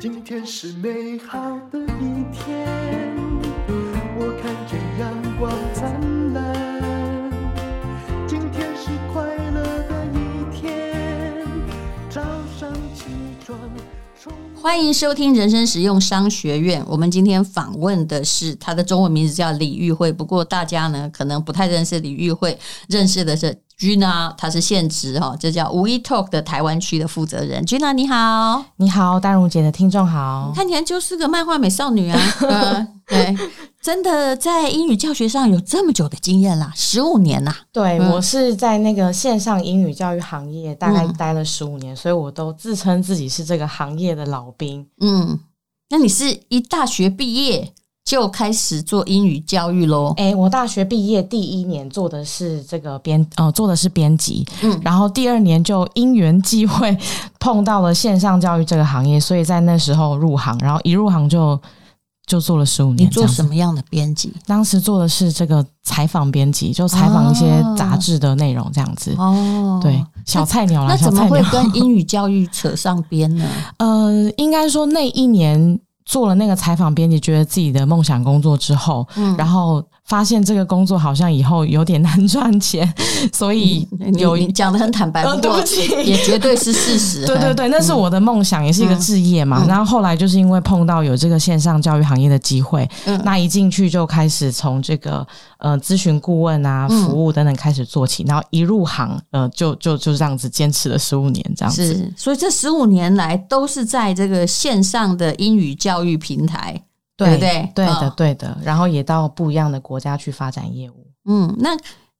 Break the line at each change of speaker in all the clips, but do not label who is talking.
今天是美好的一天，我看见阳光灿烂。今天是快乐的一天，早上起床。
欢迎收听人生实用商学院。我们今天访问的是他的中文名字叫李玉慧，不过大家呢可能不太认识李玉慧，认识的是。Gina，她是现职哈，这叫无意 Talk 的台湾区的负责人。Gina，你好，
你好，淡如姐的听众好，
看起来就是个漫画美少女啊。呃、对，真的在英语教学上有这么久的经验啦，十五年呐。
对、嗯、我是在那个线上英语教育行业大概待了十五年，嗯、所以我都自称自己是这个行业的老兵。
嗯，那你是一大学毕业？就开始做英语教育喽。
哎，我大学毕业第一年做的是这个编，呃，做的是编辑。嗯，然后第二年就因缘际会碰到了线上教育这个行业，所以在那时候入行，然后一入行就就做了十五年。
你做什么样的编辑？
当时做的是这个采访编辑，就采访一些杂志的内容这样子。哦，对，小菜鸟啦。
那怎么会跟英语教育扯上边呢？
呃，应该说那一年。做了那个采访编辑，觉得自己的梦想工作之后，嗯，然后发现这个工作好像以后有点难赚钱，所以有
讲的很坦白，对不起也绝对是事实。
对对对，那是我的梦想，也是一个志业嘛。然后后来就是因为碰到有这个线上教育行业的机会，那一进去就开始从这个呃咨询顾问啊、服务等等开始做起，然后一入行呃就就就这样子坚持了十五年这样子。
是，所以这十五年来都是在这个线上的英语。教育平台，对不对？
对的，对的。然后也到不一样的国家去发展业务。
嗯，那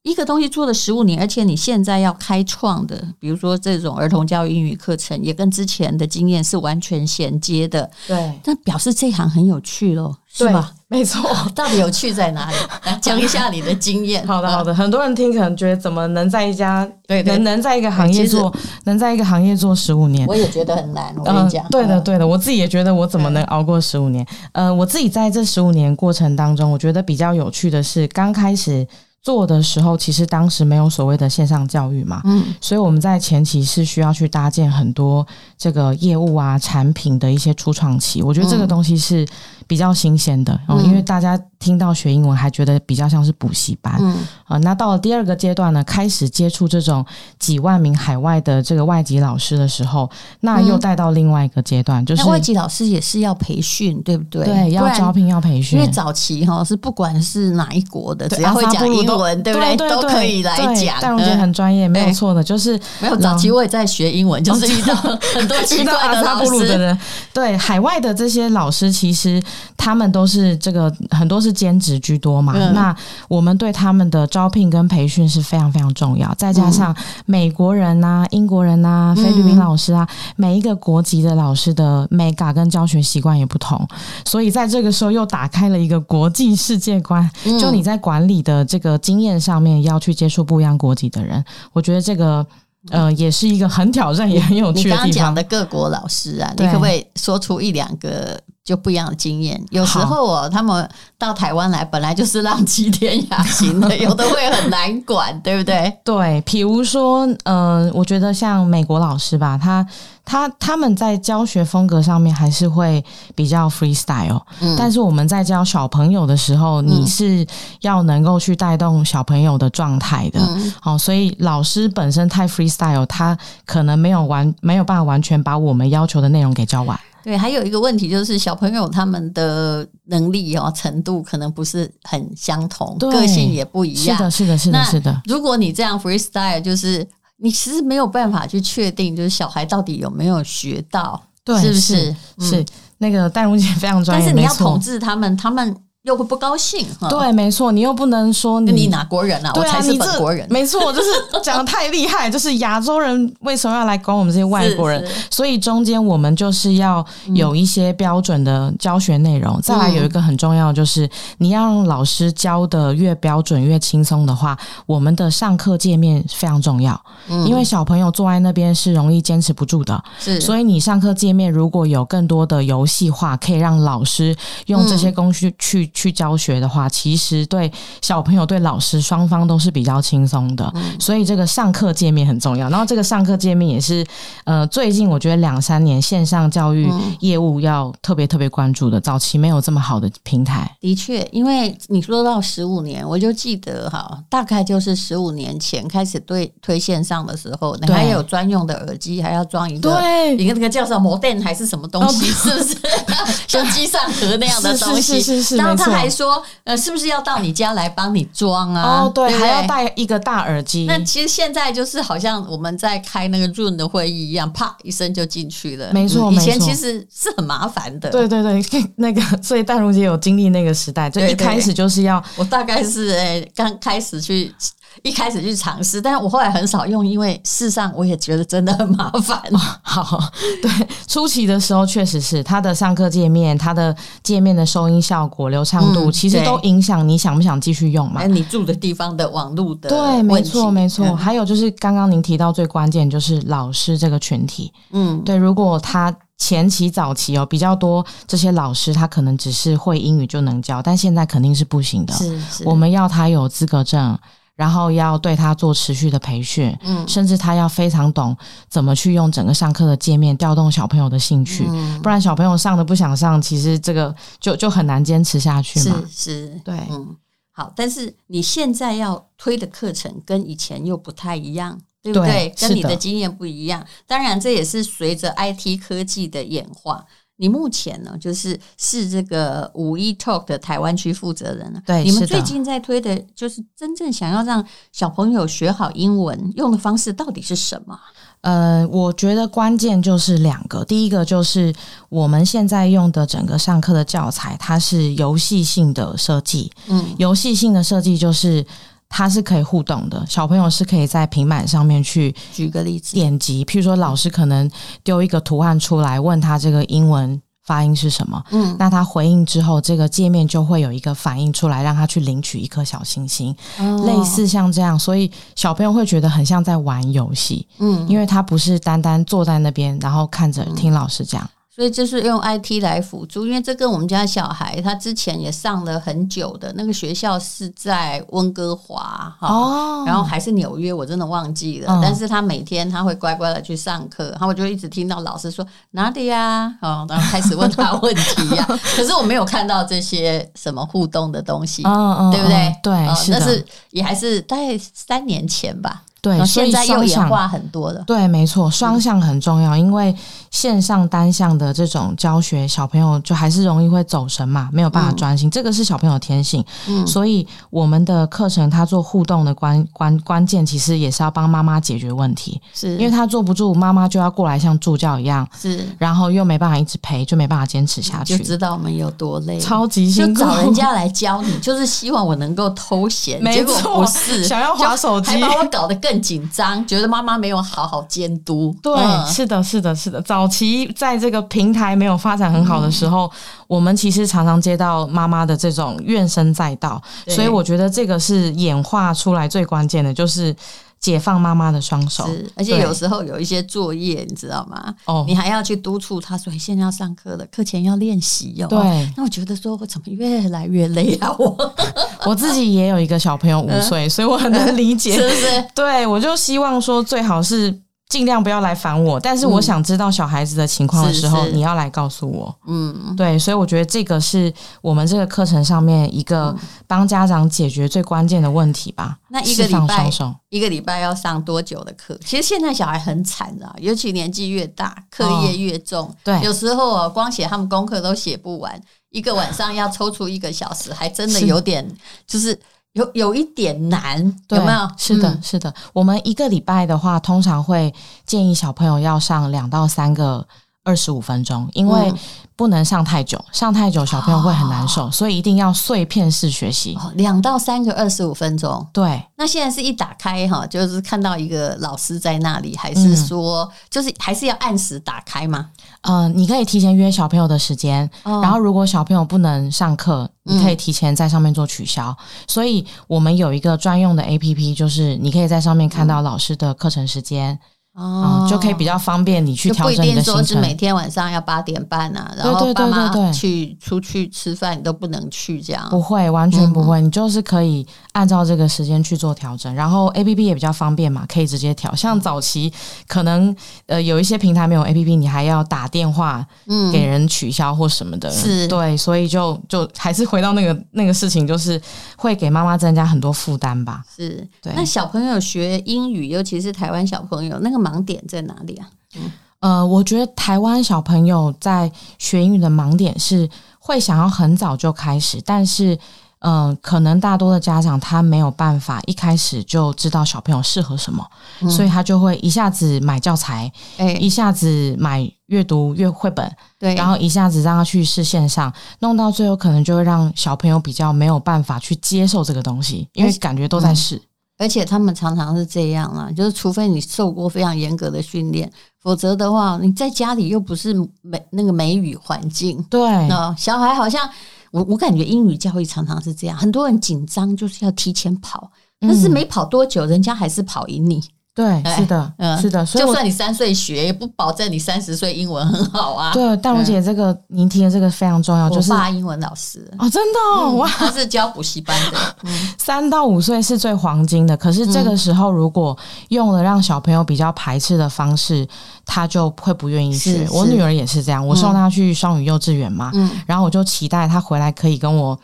一个东西做了十五年，而且你现在要开创的，比如说这种儿童教育英语课程，也跟之前的经验是完全衔接的。
对，
那表示这行很有趣喽。是吧？
没错，
到底有趣在哪里？来讲一下你的经验。
好的，好的。很多人听可能觉得，怎么能在一家对能能在一个行业做，能在一个行业做十五年？
我也觉得很难。我跟你讲，
对的，对的。我自己也觉得，我怎么能熬过十五年？呃，我自己在这十五年过程当中，我觉得比较有趣的是，刚开始做的时候，其实当时没有所谓的线上教育嘛，嗯，所以我们在前期是需要去搭建很多这个业务啊、产品的一些初创期。我觉得这个东西是。比较新鲜的，哦，因为大家听到学英文还觉得比较像是补习班，嗯啊，那到了第二个阶段呢，开始接触这种几万名海外的这个外籍老师的时候，那又带到另外一个阶段，就是
外籍老师也是要培训，对不对？
对，要招聘要培训，
因为早期哈是不管是哪一国的，只要会讲英文，对不对？都可以来讲。
淡如姐很专业，没有错的，就是
没有早期我也在学英文，就是遇到 很多奇怪的 老师
的人，对海外的这些老师其实。他们都是这个很多是兼职居多嘛，嗯、那我们对他们的招聘跟培训是非常非常重要。再加上美国人呐、啊、英国人呐、啊、菲律宾老师啊，嗯、每一个国籍的老师的 mega 跟教学习惯也不同，所以在这个时候又打开了一个国际世界观。就你在管理的这个经验上面，要去接触不一样国籍的人，我觉得这个呃也是一个很挑战也很有趣的地方。
你刚刚讲的各国老师啊，你可不可以说出一两个？就不一样的经验，有时候哦，他们到台湾来本来就是浪迹天涯型的，有的会很难管，对不对？
对，比如说，嗯、呃，我觉得像美国老师吧，他他他们在教学风格上面还是会比较 freestyle，嗯，但是我们在教小朋友的时候，你是要能够去带动小朋友的状态的，嗯，好，所以老师本身太 freestyle，他可能没有完没有办法完全把我们要求的内容给教完。
对，还有一个问题就是小朋友他们的能力哦程度可能不是很相同，个性也不一样。
是的，是的，是的，是的。
如果你这样 freestyle，就是你其实没有办法去确定，就是小孩到底有没有学到，对，是不是？是，那个戴茹姐非常专业，但是你要统治他们，他们。又会不高兴，
对，没错，你又不能说你
你哪国人啊？我才是本国人，
没错，就是讲的太厉害，就是亚洲人为什么要来管我们这些外国人？所以中间我们就是要有一些标准的教学内容。再来有一个很重要，就是你要让老师教的越标准越轻松的话，我们的上课界面非常重要，因为小朋友坐在那边是容易坚持不住的，是，所以你上课界面如果有更多的游戏化，可以让老师用这些工具去。去教学的话，其实对小朋友、对老师双方都是比较轻松的。嗯、所以这个上课界面很重要。然后这个上课界面也是呃，最近我觉得两三年线上教育业务要特别特别关注的。早期没有这么好的平台。
的确，因为你说到十五年，我就记得哈，大概就是十五年前开始对推线上的时候，你还有专用的耳机，还要装一个，
对，
一个那个叫什么 modem 还是什么东西，是不是 像机上盒那样的 东西？
是是是是。
他还说，呃，是不是要到你家来帮你装啊？
哦，对，还要带一个大耳机。
那其实现在就是好像我们在开那个 Zoom 的会议一样，啪一声就进去了。
没错，
以前其实是很麻烦的。
对对对，那个，所以淡如姐有经历那个时代，就一开始就是要，
我大概是哎刚开始去。一开始去尝试，但是我后来很少用，因为事实上我也觉得真的很麻烦。
好，对，初期的时候确实是它的上课界面、它的界面的收音效果、流畅度，嗯、其实都影响你想不想继续用嘛。
你住的地方的网络的
对，没错没错。还有就是刚刚您提到最关键就是老师这个群体，嗯，对，如果他前期早期哦比较多这些老师，他可能只是会英语就能教，但现在肯定是不行的。
是是，
我们要他有资格证。然后要对他做持续的培训，嗯，甚至他要非常懂怎么去用整个上课的界面调动小朋友的兴趣，嗯，不然小朋友上的不想上，其实这个就就很难坚持下去嘛。
是是，
对，
嗯，好，但是你现在要推的课程跟以前又不太一样，对不对？对，跟你的经验不一样。当然，这也是随着 IT 科技的演化。你目前呢，就是是这个五一 Talk 的台湾区负责人了。
对，
你们最近在推的，就是真正想要让小朋友学好英文用的方式到底是什么？
呃，我觉得关键就是两个。第一个就是我们现在用的整个上课的教材，它是游戏性的设计。嗯，游戏性的设计就是它是可以互动的，小朋友是可以在平板上面去
举个例子
点击，譬如说老师可能丢一个图案出来，问他这个英文。发音是什么？嗯，那他回应之后，这个界面就会有一个反应出来，让他去领取一颗小星星，哦，类似像这样，所以小朋友会觉得很像在玩游戏，嗯，因为他不是单单坐在那边，然后看着听老师讲。
所以就是用 IT 来辅助，因为这跟我们家小孩他之前也上了很久的那个学校是在温哥华哈，哦，然后还是纽约，我真的忘记了。嗯，但是他每天他会乖乖的去上课，然后我就一直听到老师说哪里呀，哦，然后开始问他 问题呀。可是我没有看到这些什么互动的东西，对不对？
对，是，
那是也还是大概三年前吧。
对，
现在又演化很多的。
对，没错，双向很重要，因为线上单向的这种教学，小朋友就还是容易会走神嘛，没有办法专心，嗯、这个是小朋友的天性。嗯，所以我们的课程他做互动的关关关键，其实也是要帮妈妈解决问题，是。因为他坐不住，妈妈就要过来像助教一样，是，然后又没办法一直陪，就没办法坚持下去，
就知道我们有多累，
超级辛苦，
就找人家来教你，就是希望我能够偷
闲，
没错，不是
想要滑手机，
还把我搞得更。更紧张，觉得妈妈没有好好监督。
对，嗯、是的，是的，是的。早期在这个平台没有发展很好的时候，嗯、我们其实常常接到妈妈的这种怨声载道。所以我觉得这个是演化出来最关键的，就是。解放妈妈的双手，
而且有时候有一些作业，你知道吗？哦，你还要去督促他，说现在要上课了，课前要练习哟。
对，
那我觉得说我怎么越来越累啊？我
我自己也有一个小朋友五岁，所以我很能理解，
是不是？
对，我就希望说最好是。尽量不要来烦我，但是我想知道小孩子的情况的时候，嗯、你要来告诉我。嗯，对，所以我觉得这个是我们这个课程上面一个帮家长解决最关键的问题吧。
那一个礼拜，一个礼拜要上多久的课？其实现在小孩很惨啊，尤其年纪越大，课业越重。哦、对，有时候啊光写他们功课都写不完，一个晚上要抽出一个小时，还真的有点就是。有有一点难，有没有？
是的，是的。我们一个礼拜的话，通常会建议小朋友要上两到三个二十五分钟，因为不能上太久，上太久小朋友会很难受，哦、所以一定要碎片式学习。
两到三个二十五分钟，
对。
那现在是一打开哈，就是看到一个老师在那里，还是说、嗯、就是还是要按时打开吗？
嗯、呃，你可以提前约小朋友的时间，哦、然后如果小朋友不能上课，你可以提前在上面做取消。嗯、所以我们有一个专用的 APP，就是你可以在上面看到老师的课程时间。哦、嗯，就可以比较方便你去调整你的行程。
不一定说是每天晚上要八点半啊，然后爸妈去出去吃饭你都不能去这样。
不会，完全不会，嗯、你就是可以按照这个时间去做调整。然后 APP 也比较方便嘛，可以直接调。像早期可能呃有一些平台没有 APP，你还要打电话给人取消或什么的。是、嗯，对，所以就就还是回到那个那个事情，就是会给妈妈增加很多负担吧。
是，对。那小朋友学英语，尤其是台湾小朋友，那个盲点在哪里啊？嗯，
呃，我觉得台湾小朋友在学英语的盲点是会想要很早就开始，但是，嗯、呃，可能大多的家长他没有办法一开始就知道小朋友适合什么，嗯、所以他就会一下子买教材，欸、一下子买阅读阅绘本，对，然后一下子让他去试线上，弄到最后可能就会让小朋友比较没有办法去接受这个东西，因为感觉都在试。嗯
而且他们常常是这样啊，就是除非你受过非常严格的训练，否则的话，你在家里又不是美那个美语环境，
对，
那小孩好像我我感觉英语教育常常是这样，很多人紧张就是要提前跑，但是没跑多久，人家还是跑赢你。
对，是的，嗯，是的，
所以就算你三岁学，也不保证你三十岁英文很好啊。
对，淡如姐，这个您提的这个非常重要，就是
我爸英文老师
哦，真的哇，
他是教补习班的。
三到五岁是最黄金的，可是这个时候如果用了让小朋友比较排斥的方式，他就会不愿意学。我女儿也是这样，我送她去双语幼稚园嘛，然后我就期待她回来可以跟我。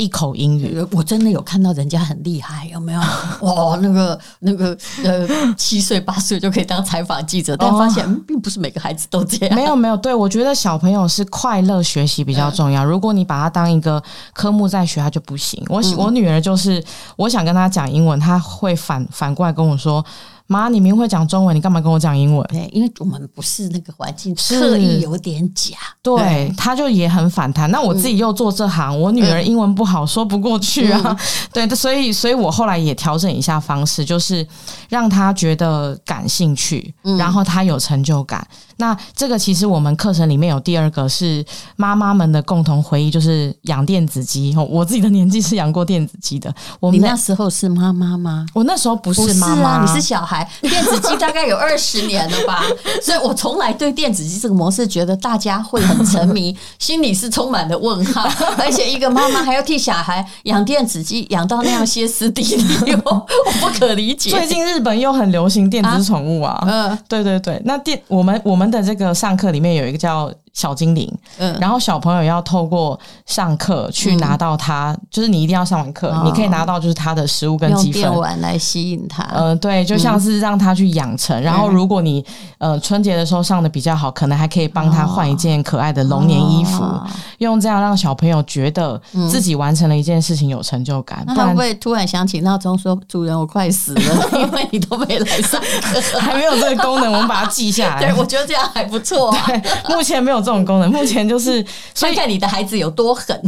一口英语，
我真的有看到人家很厉害，有没有？哇，那个那个呃，七岁八岁就可以当采访记者，但发现、嗯、并不是每个孩子都这样。
没有没有，对，我觉得小朋友是快乐学习比较重要。如果你把他当一个科目在学，他就不行。我我女儿就是，我想跟她讲英文，她会反反过来跟我说。妈，你明明会讲中文，你干嘛跟我讲英文？
对，因为我们不是那个环境，刻意有点假。
对，对他就也很反弹。那我自己又做这行，嗯、我女儿英文不好，说不过去啊。嗯、对，所以，所以我后来也调整一下方式，就是让她觉得感兴趣，嗯、然后她有成就感。那这个其实我们课程里面有第二个是妈妈们的共同回忆，就是养电子鸡。我自己的年纪是养过电子鸡的。我们
你那时候是妈妈吗？
我那时候不是妈妈，
啊，你是小孩。电子鸡大概有二十年了吧，所以我从来对电子鸡这个模式觉得大家会很沉迷，心里是充满了问号。而且一个妈妈还要替小孩养电子鸡，养到那样歇斯底里，我 我不可理解。
最近日本又很流行电子宠物啊，嗯，对对对，那电我们我们。的这个上课里面有一个叫小精灵，嗯，然后小朋友要透过上课去拿到他，嗯、就是你一定要上完课，哦、你可以拿到就是他的食物跟积分，
用电玩来吸引他，
呃，对，就像是让他去养成。嗯、然后如果你呃春节的时候上的比较好，可能还可以帮他换一件可爱的龙年衣服，哦、用这样让小朋友觉得自己完成了一件事情有成就感。
那会不会突然想起闹钟说：“主人，我快死了，因为你都没来上课，
还没有这个功能，我们把它记下来。”
对，我觉得这样还不错、啊。
对，目前没有。这种功能目前就是，
所以看你的孩子有多狠。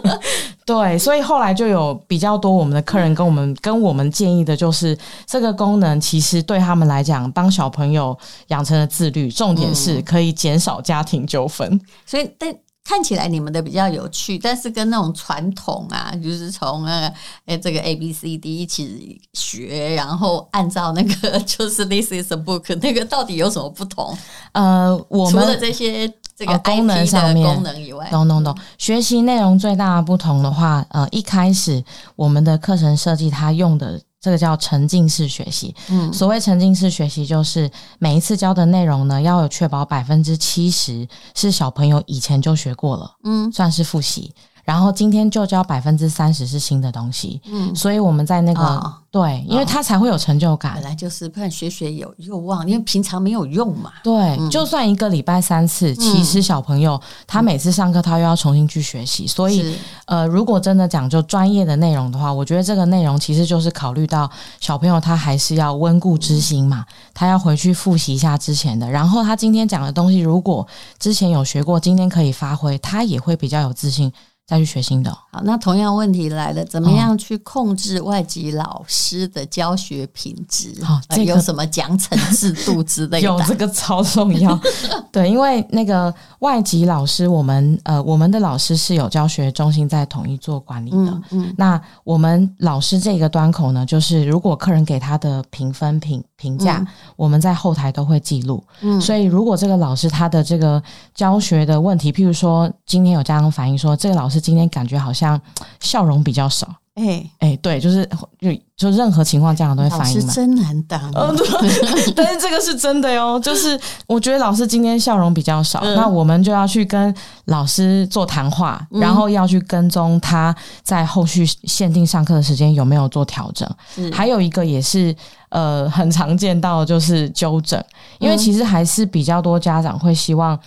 对，所以后来就有比较多我们的客人跟我们跟我们建议的就是，这个功能其实对他们来讲，帮小朋友养成了自律，重点是可以减少家庭纠纷。嗯、
所以，但看起来你们的比较有趣，但是跟那种传统啊，就是从那个哎这个 A B C D 一起学，然后按照那个 就是 This is a book 那个到底有什么不同？呃，我们除了这些。这个功能上面，功能以外，
懂懂懂。学习内容最大的不同的话，呃，一开始我们的课程设计，它用的这个叫沉浸式学习。嗯，所谓沉浸式学习，就是每一次教的内容呢，要有确保百分之七十是小朋友以前就学过了，嗯，算是复习。然后今天就教百分之三十是新的东西，嗯，所以我们在那个、哦、对，因为他才会有成就感。
本来就是不然学学有又忘，因为平常没有用嘛。
对，嗯、就算一个礼拜三次，其实小朋友、嗯、他每次上课他又要重新去学习。所以，呃，如果真的讲究专业的内容的话，我觉得这个内容其实就是考虑到小朋友他还是要温故知新嘛，嗯、他要回去复习一下之前的。然后他今天讲的东西，如果之前有学过，今天可以发挥，他也会比较有自信。再去学新的。
好，那同样问题来了，怎么样去控制外籍老师的教学品质？好、哦这个呃，有什么奖惩制度之类的？
有这个超重要。对，因为那个外籍老师，我们呃，我们的老师是有教学中心在统一做管理的。嗯，嗯，那我们老师这个端口呢，就是如果客人给他的评分评评价，嗯、我们在后台都会记录。嗯，所以如果这个老师他的这个教学的问题，譬如说今天有家长反映说，这个老师今天感觉好像笑容比较少，哎、欸、哎、欸，对，就是就就任何情况家长都会反映嘛。
老师真难当、哦，
但是这个是真的哟。就是我觉得老师今天笑容比较少，嗯、那我们就要去跟老师做谈话，嗯、然后要去跟踪他在后续限定上课的时间有没有做调整。还有一个也是呃很常见到就是纠正，因为其实还是比较多家长会希望。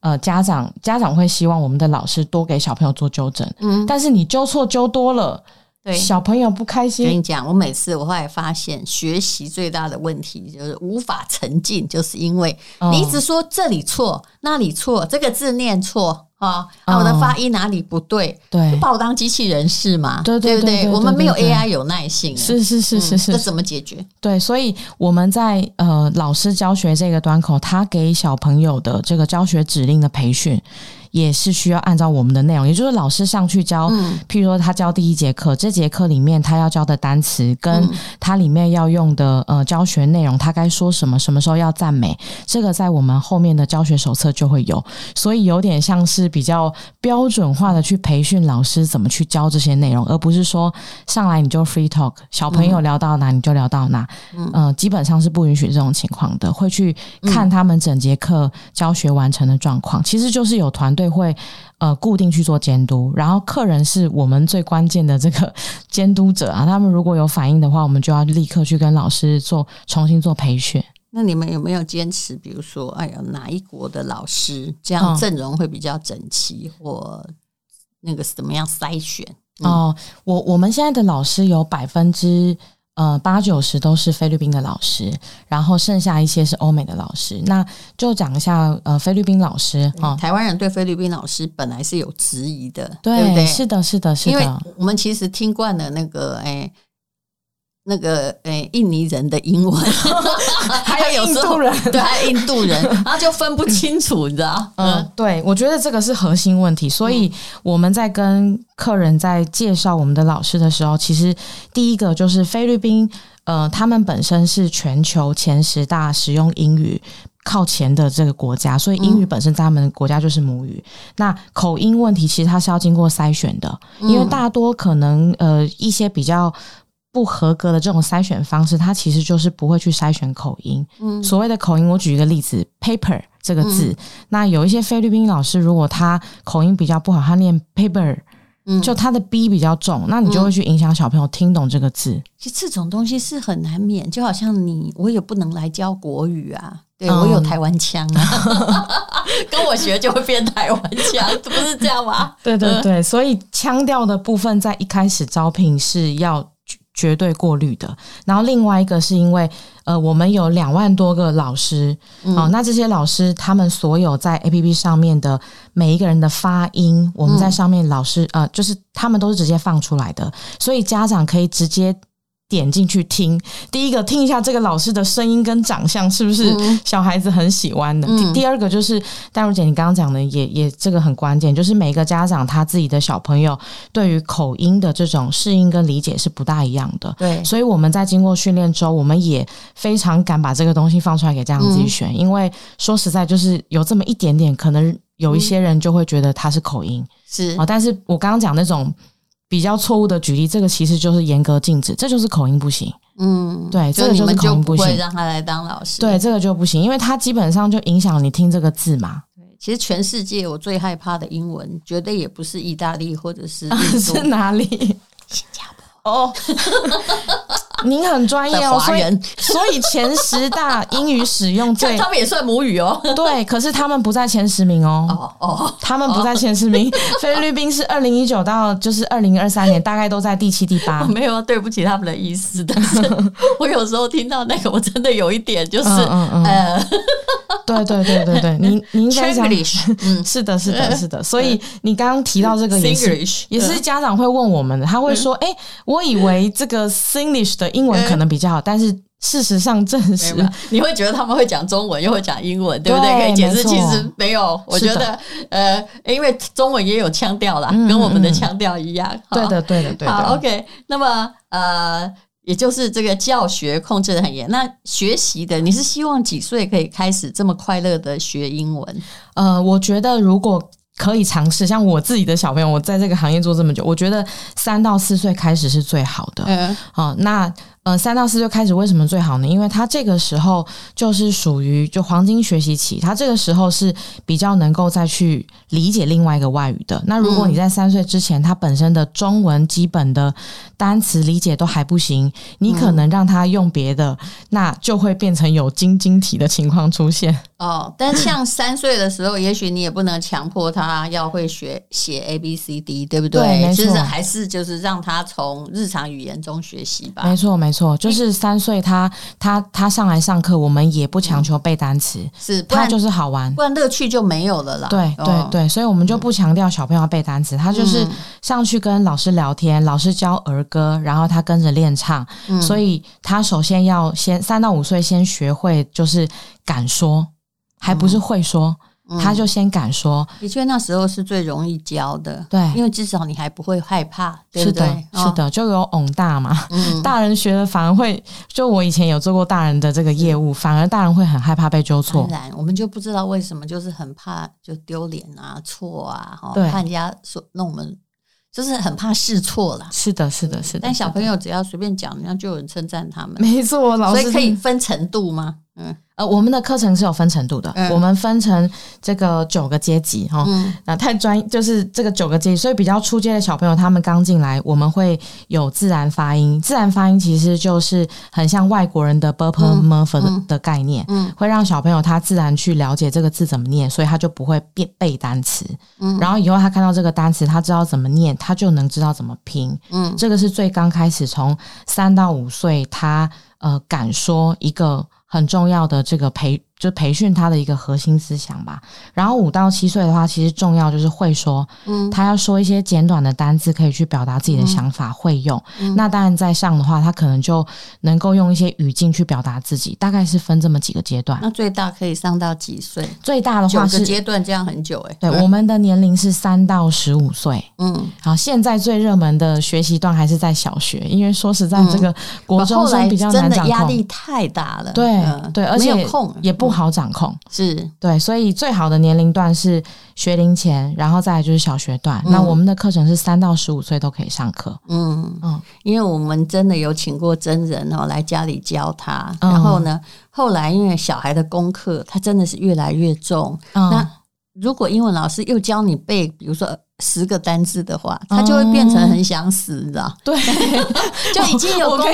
呃，家长家长会希望我们的老师多给小朋友做纠正，嗯，但是你纠错纠多了，对小朋友不开心。
跟你讲，我每次我后来发现，学习最大的问题就是无法沉浸，就是因为你一直说这里错，那里错，这个字念错。啊啊，我的发音哪里不对？对，把我当机器人是吗？对对对，我们没有 AI 有耐性，
是是是是是，
这怎么解决？
对，所以我们在呃老师教学这个端口，他给小朋友的这个教学指令的培训。也是需要按照我们的内容，也就是老师上去教，嗯、譬如说他教第一节课，这节课里面他要教的单词，跟他里面要用的呃教学内容，他该说什么，什么时候要赞美，这个在我们后面的教学手册就会有，所以有点像是比较标准化的去培训老师怎么去教这些内容，而不是说上来你就 free talk，小朋友聊到哪你就聊到哪，嗯、呃，基本上是不允许这种情况的，会去看他们整节课教学完成的状况，其实就是有团。队，会呃固定去做监督，然后客人是我们最关键的这个 监督者啊。他们如果有反应的话，我们就要立刻去跟老师做重新做培训。
那你们有没有坚持？比如说，哎呀，哪一国的老师这样阵容会比较整齐，嗯、或那个怎么样筛选？
嗯、哦，我我们现在的老师有百分之。呃，八九十都是菲律宾的老师，然后剩下一些是欧美的老师。那就讲一下，呃，菲律宾老师啊，
台湾人对菲律宾老师本来是有质疑的，
对，
对不对？
是的，是的，是的。
因为我们其实听惯了那个，哎。那个诶，印尼人的英文，还有有印度人，对，还有印度人，然后就分不清楚，你知道？
嗯，对，我觉得这个是核心问题。所以我们在跟客人在介绍我们的老师的时候，其实第一个就是菲律宾，呃，他们本身是全球前十大使用英语靠前的这个国家，所以英语本身在他们国家就是母语。那口音问题其实它是要经过筛选的，因为大多可能呃一些比较。不合格的这种筛选方式，它其实就是不会去筛选口音。嗯，所谓的口音，我举一个例子，paper 这个字，嗯、那有一些菲律宾老师，如果他口音比较不好，他念 paper，嗯，就他的 b 比较重，那你就会去影响小朋友听懂这个字。嗯、
其实这种东西是很难免，就好像你，我也不能来教国语啊，对、嗯、我有台湾腔啊，跟我学就会变台湾腔，不是这样吗？
对对对，所以腔调的部分在一开始招聘是要。绝对过滤的。然后另外一个是因为，呃，我们有两万多个老师，好、嗯哦，那这些老师他们所有在 APP 上面的每一个人的发音，我们在上面老师，呃，就是他们都是直接放出来的，所以家长可以直接。点进去听，第一个听一下这个老师的声音跟长相是不是小孩子很喜欢的。嗯、第二个就是戴茹姐你刚刚讲的也也这个很关键，就是每个家长他自己的小朋友对于口音的这种适应跟理解是不大一样的。对，所以我们在经过训练之后，我们也非常敢把这个东西放出来给家长自己选，嗯、因为说实在就是有这么一点点，可能有一些人就会觉得他是口音。是。啊，但是我刚刚讲那种。比较错误的举例，这个其实就是严格禁止，这就是口音不行。嗯，对，这个就是口音不行，
不会让他来当老师。
对，这个就不行，因为他基本上就影响你听这个字嘛。
对，其实全世界我最害怕的英文，绝对也不是意大利或者是
是哪里？
新加坡哦。
您很专业哦，所以所以前十大英语使用最，
他们也算母语哦。
对，可是他们不在前十名哦。哦哦，他们不在前十名。菲律宾是二零一九到就是二零二三年，大概都在第七、第八。
没有，对不起他们的意思。但是我有时候听到那个，我真的有一点就是嗯
嗯。对对对对对，您您在讲
嗯，
是的，是的，是的。所以你刚刚提到这个也是也是家长会问我们的，他会说：“哎，我以为这个 Singlish 的英文可能比较好，但是事实上证实，
你会觉得他们会讲中文又会讲英文，对不对？可以解释，其实没有。我觉得呃，因为中文也有腔调啦，跟我们的腔调一样。
对的，对的，对的。
好，OK。那么呃。也就是这个教学控制的很严，那学习的你是希望几岁可以开始这么快乐的学英文？
呃，我觉得如果可以尝试，像我自己的小朋友，我在这个行业做这么久，我觉得三到四岁开始是最好的。嗯，好，那。呃，三到四岁开始为什么最好呢？因为他这个时候就是属于就黄金学习期，他这个时候是比较能够再去理解另外一个外语的。那如果你在三岁之前，他本身的中文基本的单词理解都还不行，你可能让他用别的，嗯、那就会变成有晶晶体的情况出现。
哦，但像三岁的时候，也许你也不能强迫他要会学写 A B C D，对不对？
对，没错。其实
还是就是让他从日常语言中学习吧。
没错，没错。错，就是三岁，他他他上来上课，我们也不强求背单词，
是
他就是好玩，
不然乐趣就没有了啦。
对对对，所以我们就不强调小朋友要背单词，他就是上去跟老师聊天，老师教儿歌，然后他跟着练唱。所以他首先要先三到五岁先学会，就是敢说，还不是会说。他就先敢说，
的确那时候是最容易教的，
对，
因为至少你还不会害怕，对不对？
是的，是的，就有翁大嘛，嗯，大人学的反而会，就我以前有做过大人的这个业务，反而大人会很害怕被纠错，
当然，我们就不知道为什么，就是很怕就丢脸啊、错啊，哈，怕人家说那我们就是很怕试错啦。
是的，是的，是的。
但小朋友只要随便讲，那就有人称赞他们，
没错，老师
所以可以分程度吗？嗯，
呃，我们的课程是有分程度的，我们分成这个九个阶级哈。嗯，那太专就是这个九个阶级，所以比较初阶的小朋友，他们刚进来，我们会有自然发音。自然发音其实就是很像外国人的 “burp murmur” 的概念，嗯，会让小朋友他自然去了解这个字怎么念，所以他就不会背背单词。嗯，然后以后他看到这个单词，他知道怎么念，他就能知道怎么拼。嗯，这个是最刚开始从三到五岁，他呃敢说一个。很重要的这个培。就培训他的一个核心思想吧。然后五到七岁的话，其实重要就是会说，嗯，他要说一些简短的单字，可以去表达自己的想法，会用。那当然在上的话，他可能就能够用一些语境去表达自己。大概是分这么几个阶段。
那最大可以上到几岁？
最大的话是
阶段，这样很久诶。
对，我们的年龄是三到十五岁。嗯，好，现在最热门的学习段还是在小学，因为说实在，这个国中生比较难掌控，
压力太大了。
对对，而且也不。不好掌控，是对，所以最好的年龄段是学龄前，然后再来就是小学段。嗯、那我们的课程是三到十五岁都可以上课。嗯嗯，
嗯因为我们真的有请过真人哦来家里教他，然后呢，嗯、后来因为小孩的功课他真的是越来越重。嗯、那如果英文老师又教你背，比如说。十个单字的话，他就会变成很想死，你知道？
对，
就已经有功课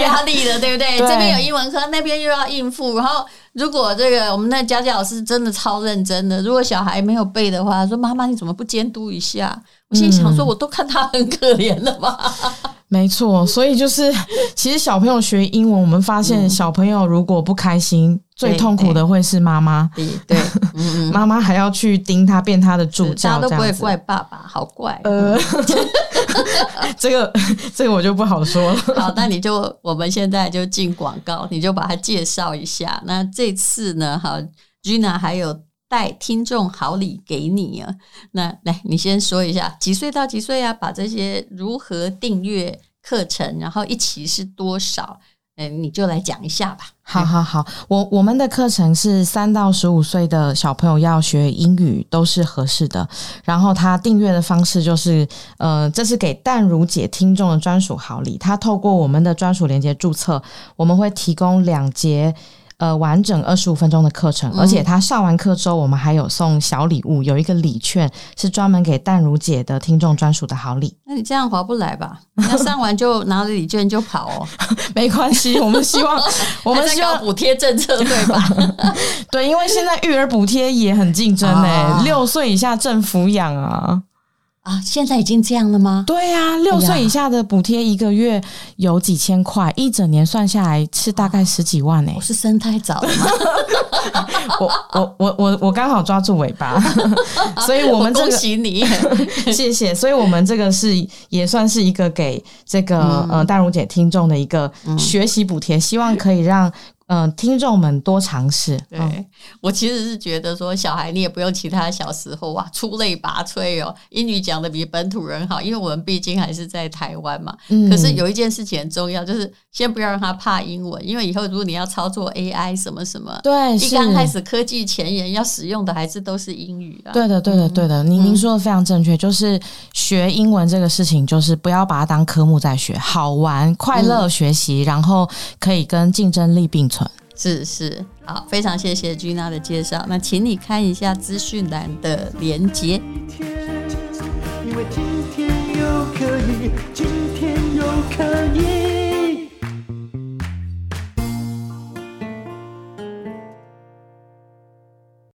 压力了，对不对？这边有英文课，那边又要应付。然后，如果这个我们那家教老师真的超认真的，如果小孩没有背的话，说妈妈你怎么不监督一下？我心想说，我都看他很可怜了吧。
没错，所以就是其实小朋友学英文，我们发现小朋友如果不开心。最痛苦的会是妈妈，
对对，
妈妈还要去盯他，变他的助教，
大家都不会怪爸爸，好怪。
呃，这个这个我就不好说了。
好，那你就我们现在就进广告，你就把它介绍一下。那这次呢，好，Gina 还有带听众好礼给你啊。那来，你先说一下，几岁到几岁啊？把这些如何订阅课程，然后一期是多少？嗯，你就来讲一下吧。
好好好，我我们的课程是三到十五岁的小朋友要学英语都是合适的。然后他订阅的方式就是，呃，这是给淡如姐听众的专属好礼。他透过我们的专属连接注册，我们会提供两节。呃，完整二十五分钟的课程，而且他上完课之后，我们还有送小礼物，有一个礼券是专门给淡如姐的听众专属的好礼。
那你这样划不来吧？那上完就拿了礼券就跑哦？
没关系，我们希望 我们需要
补贴政策对吧？
对，因为现在育儿补贴也很竞争诶，六岁以下政府养啊。
啊，现在已经这样了吗？
对呀、啊，六岁以下的补贴一个月有几千块，哎、一整年算下来是大概十几万呢、欸。
我是生太早了吗？
我我我我我刚好抓住尾巴，所以我们、这个、
恭喜你，
谢谢。所以我们这个是也算是一个给这个、嗯、呃大如姐听众的一个学习补贴，希望可以让。嗯、呃，听众们多尝试。
对、嗯、我其实是觉得说，小孩你也不用其他小时候哇出类拔萃哦，英语讲的比本土人好，因为我们毕竟还是在台湾嘛。嗯。可是有一件事情很重要，就是先不要让他怕英文，因为以后如果你要操作 AI 什么什么，
对，
一刚开始科技前沿要使用的还是都是英语啊。
对的，对的，对的。您您说的非常正确，就是学英文这个事情，就是不要把它当科目在学，好玩、快乐学习，嗯、然后可以跟竞争力并存。
是是，好，非常谢谢君娜的介绍，那请你看一下资讯栏的连接。因为今天又可以，今天又可以。